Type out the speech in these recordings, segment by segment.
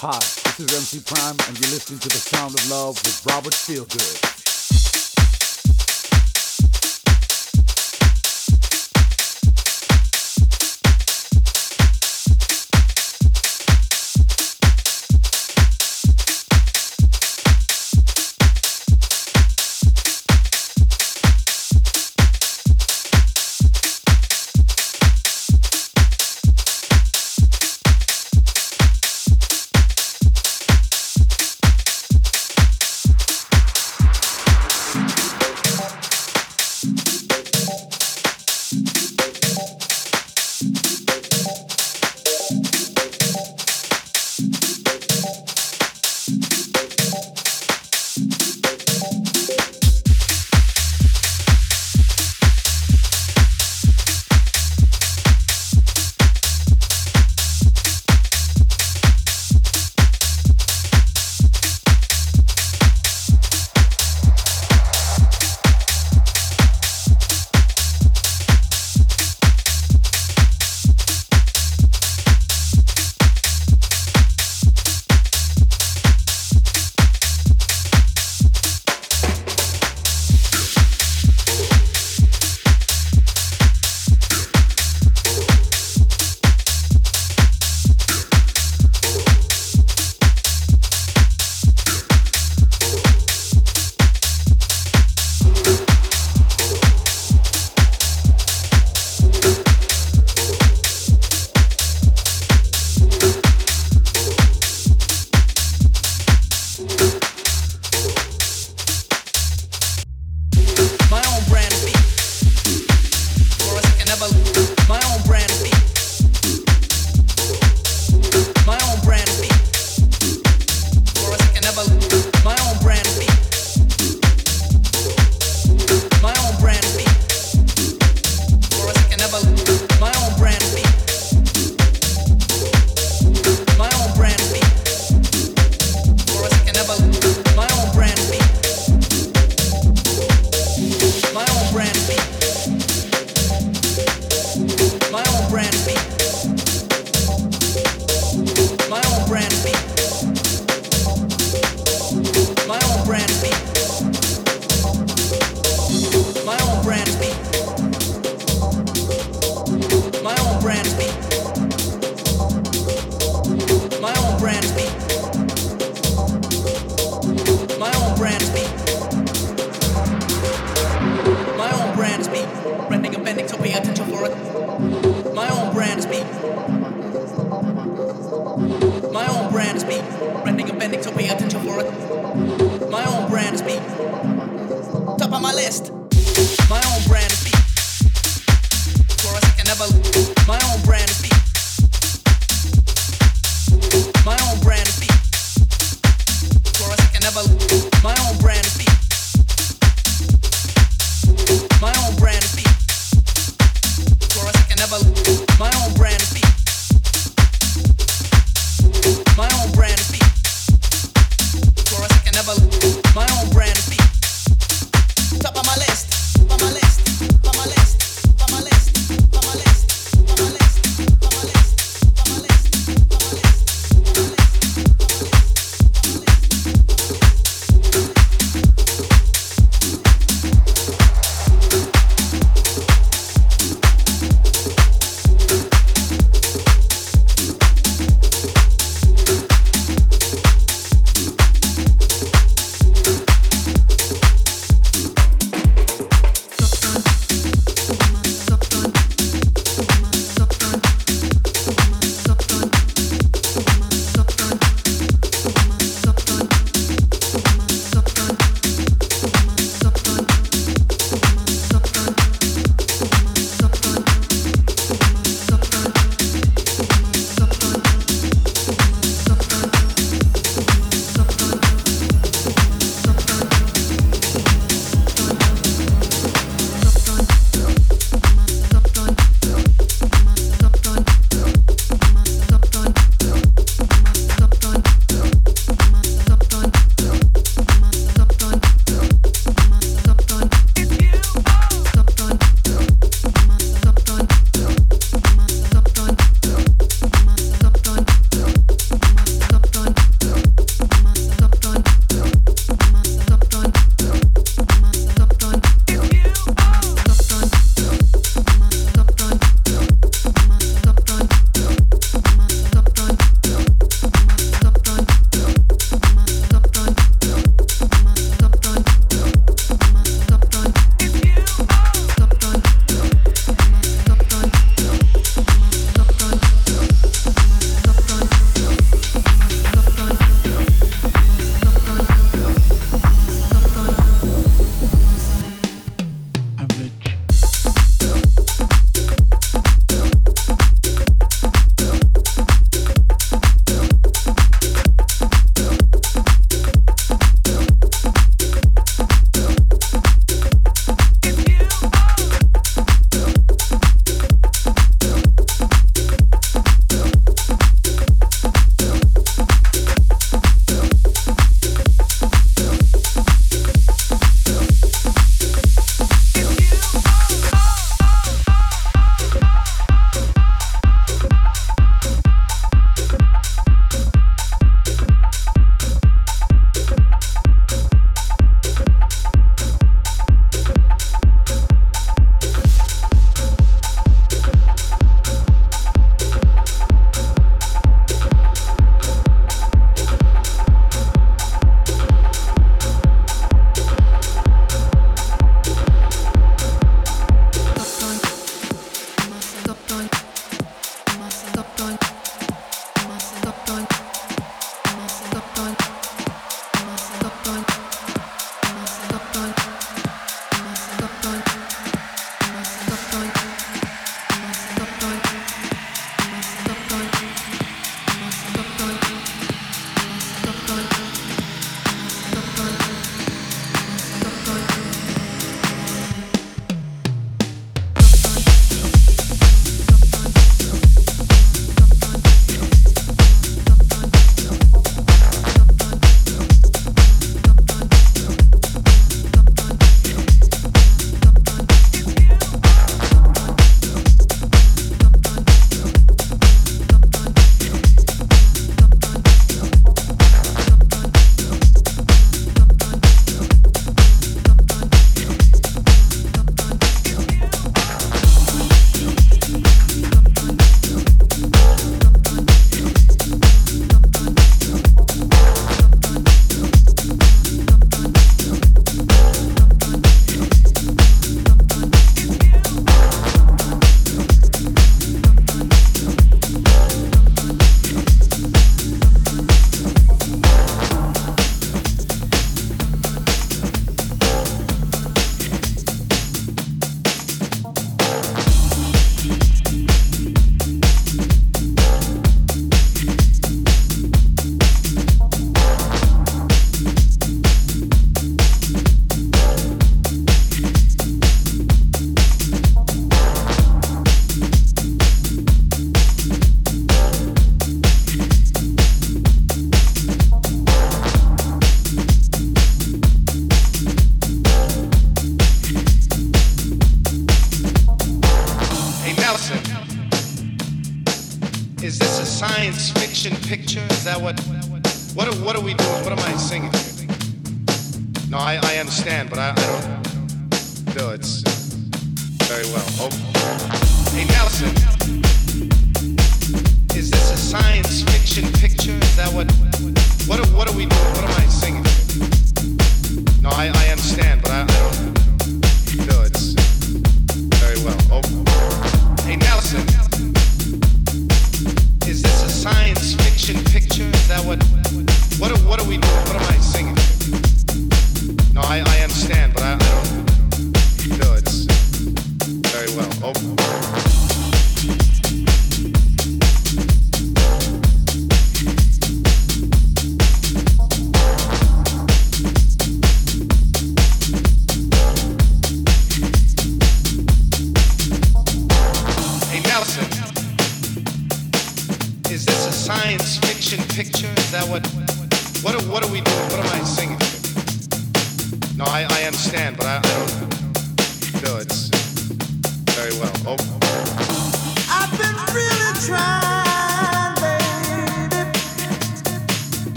Hi, this is MC Prime, and you're listening to The Sound of Love with Robert Feelgood.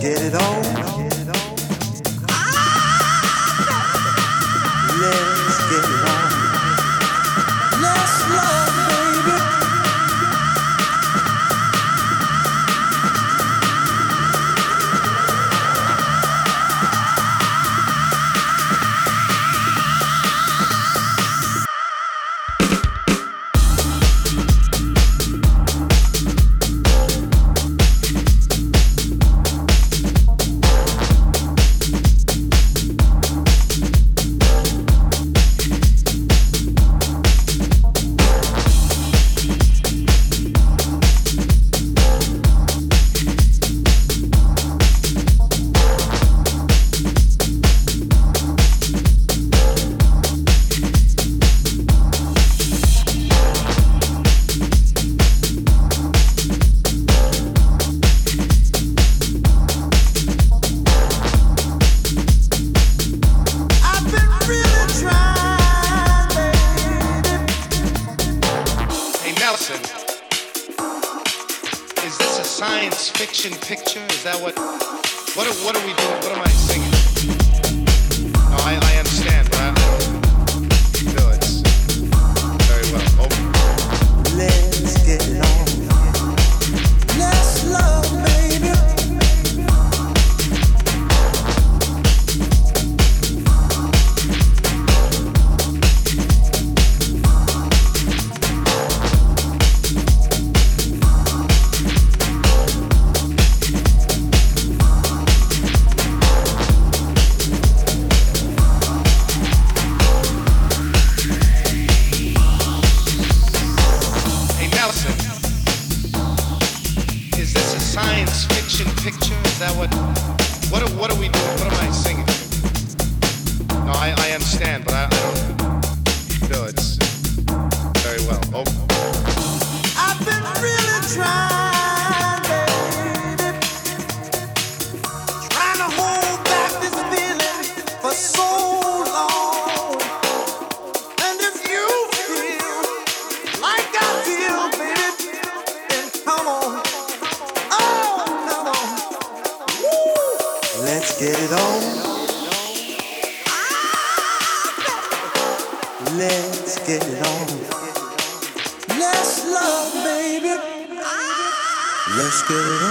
get it on. motion picture? Is that what? What are, what are we doing? What am I singing? No, I, I understand, but I, I don't. No, it's very well. Oh. I've been really trying. good.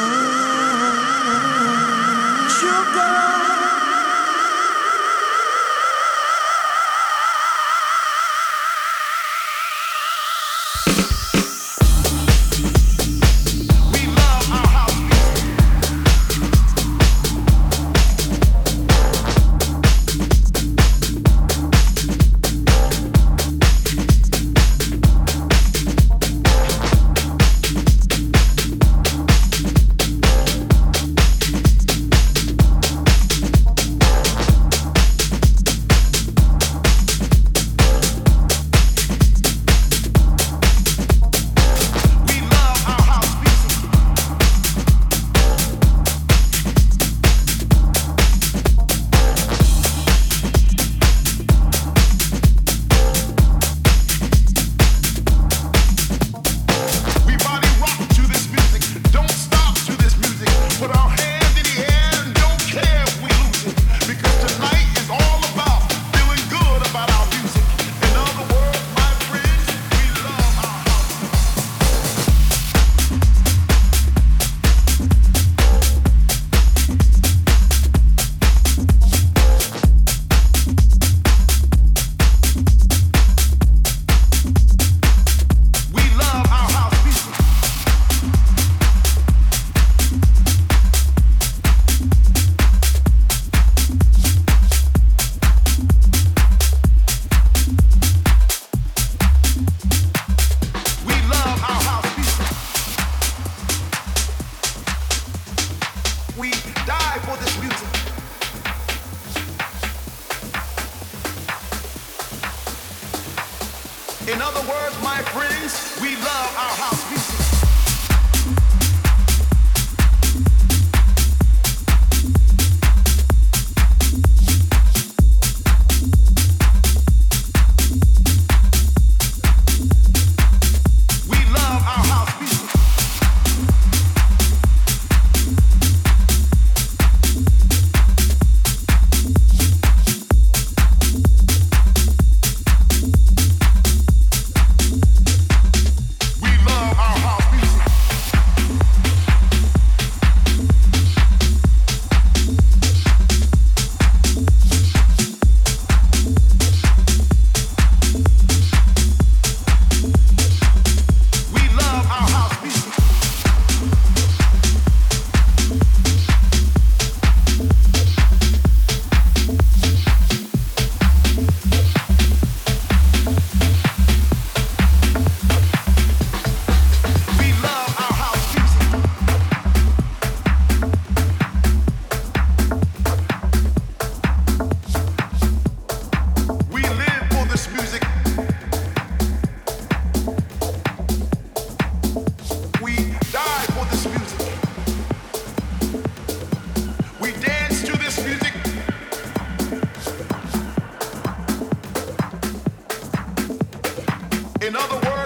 In other words,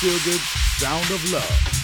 to good Sound of Love.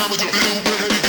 time with your little.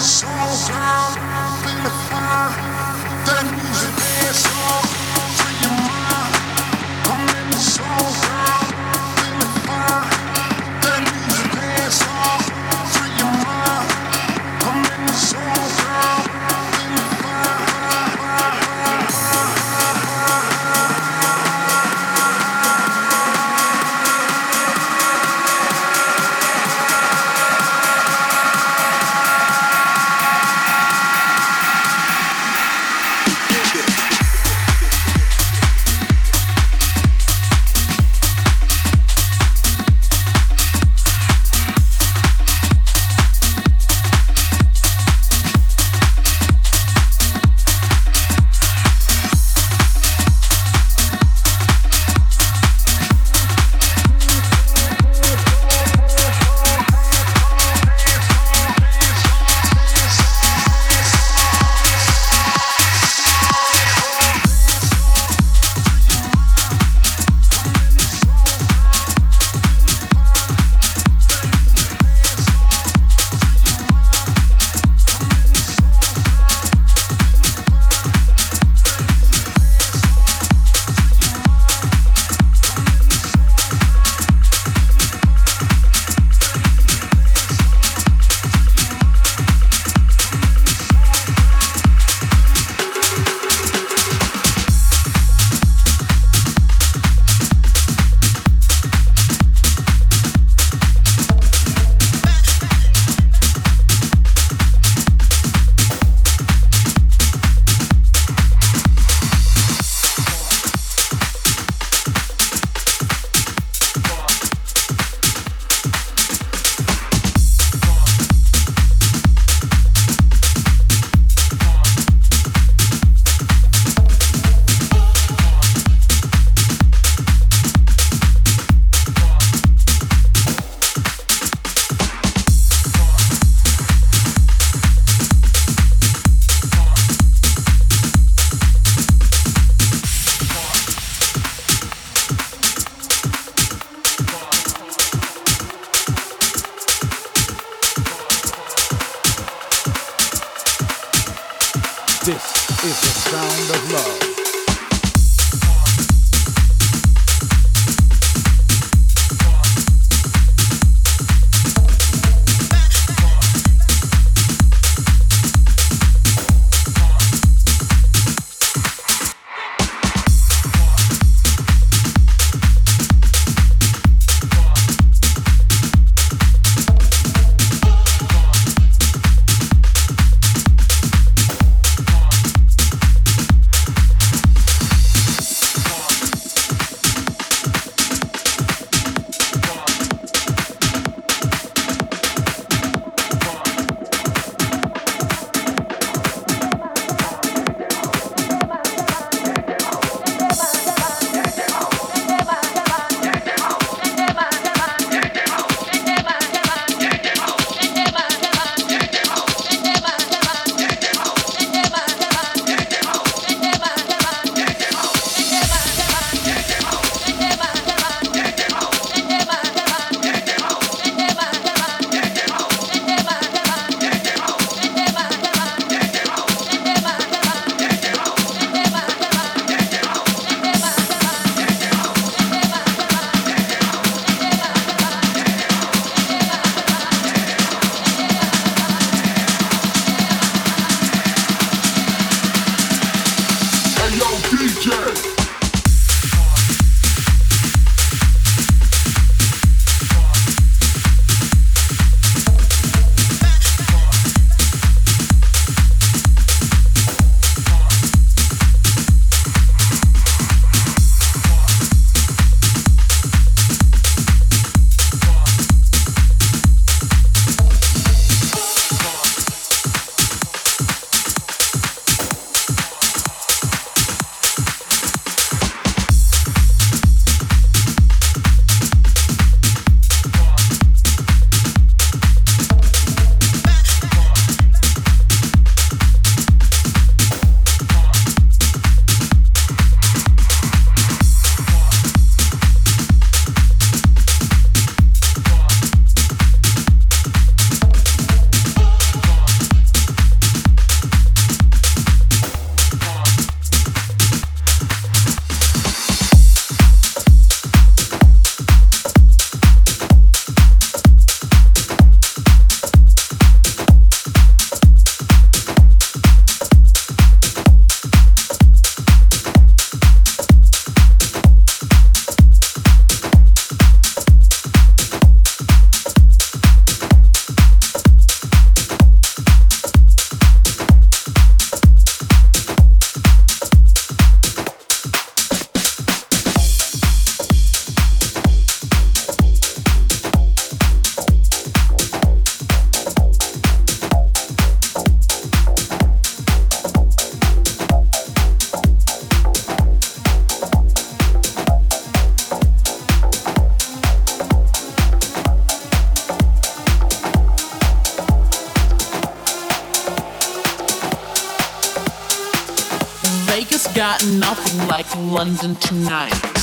show. Got nothing like London tonight.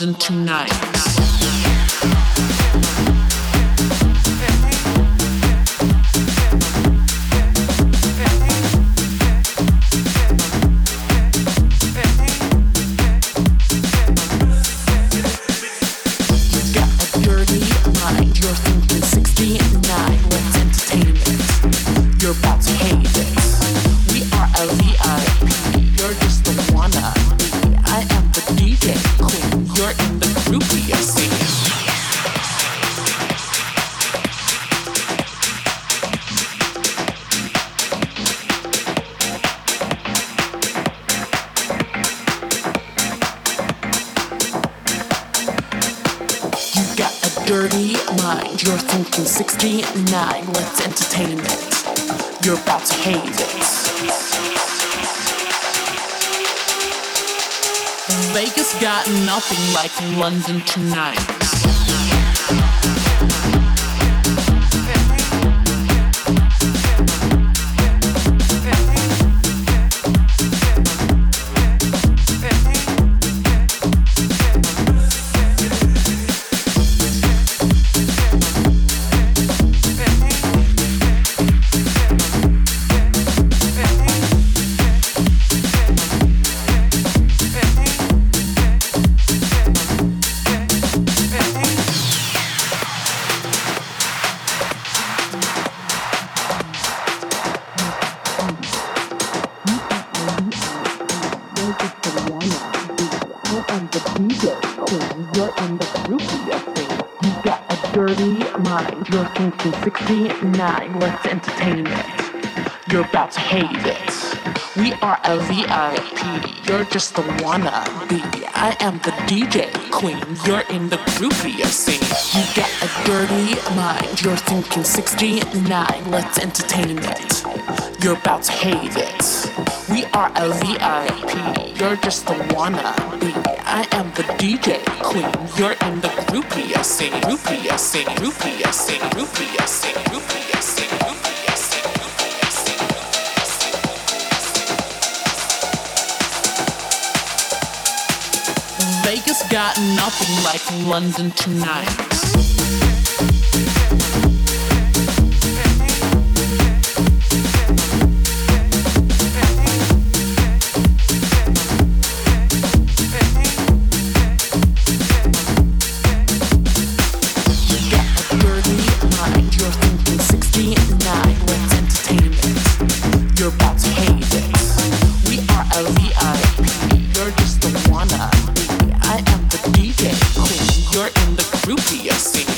London tonight. Nothing like London tonight. Let's entertain it. You're about to hate it. We are a VIP. You're just the wannabe. I am the DJ queen. You're in the groupie scene. You got a dirty mind. You're thinking 69. Let's entertain it. You're about to hate it. We are a VIP. You're just the wannabe. I am the DJ queen. You're in the groupie scene. Groupie scene. Groupie scene. Groupie scene. Got nothing like London tonight. Groupie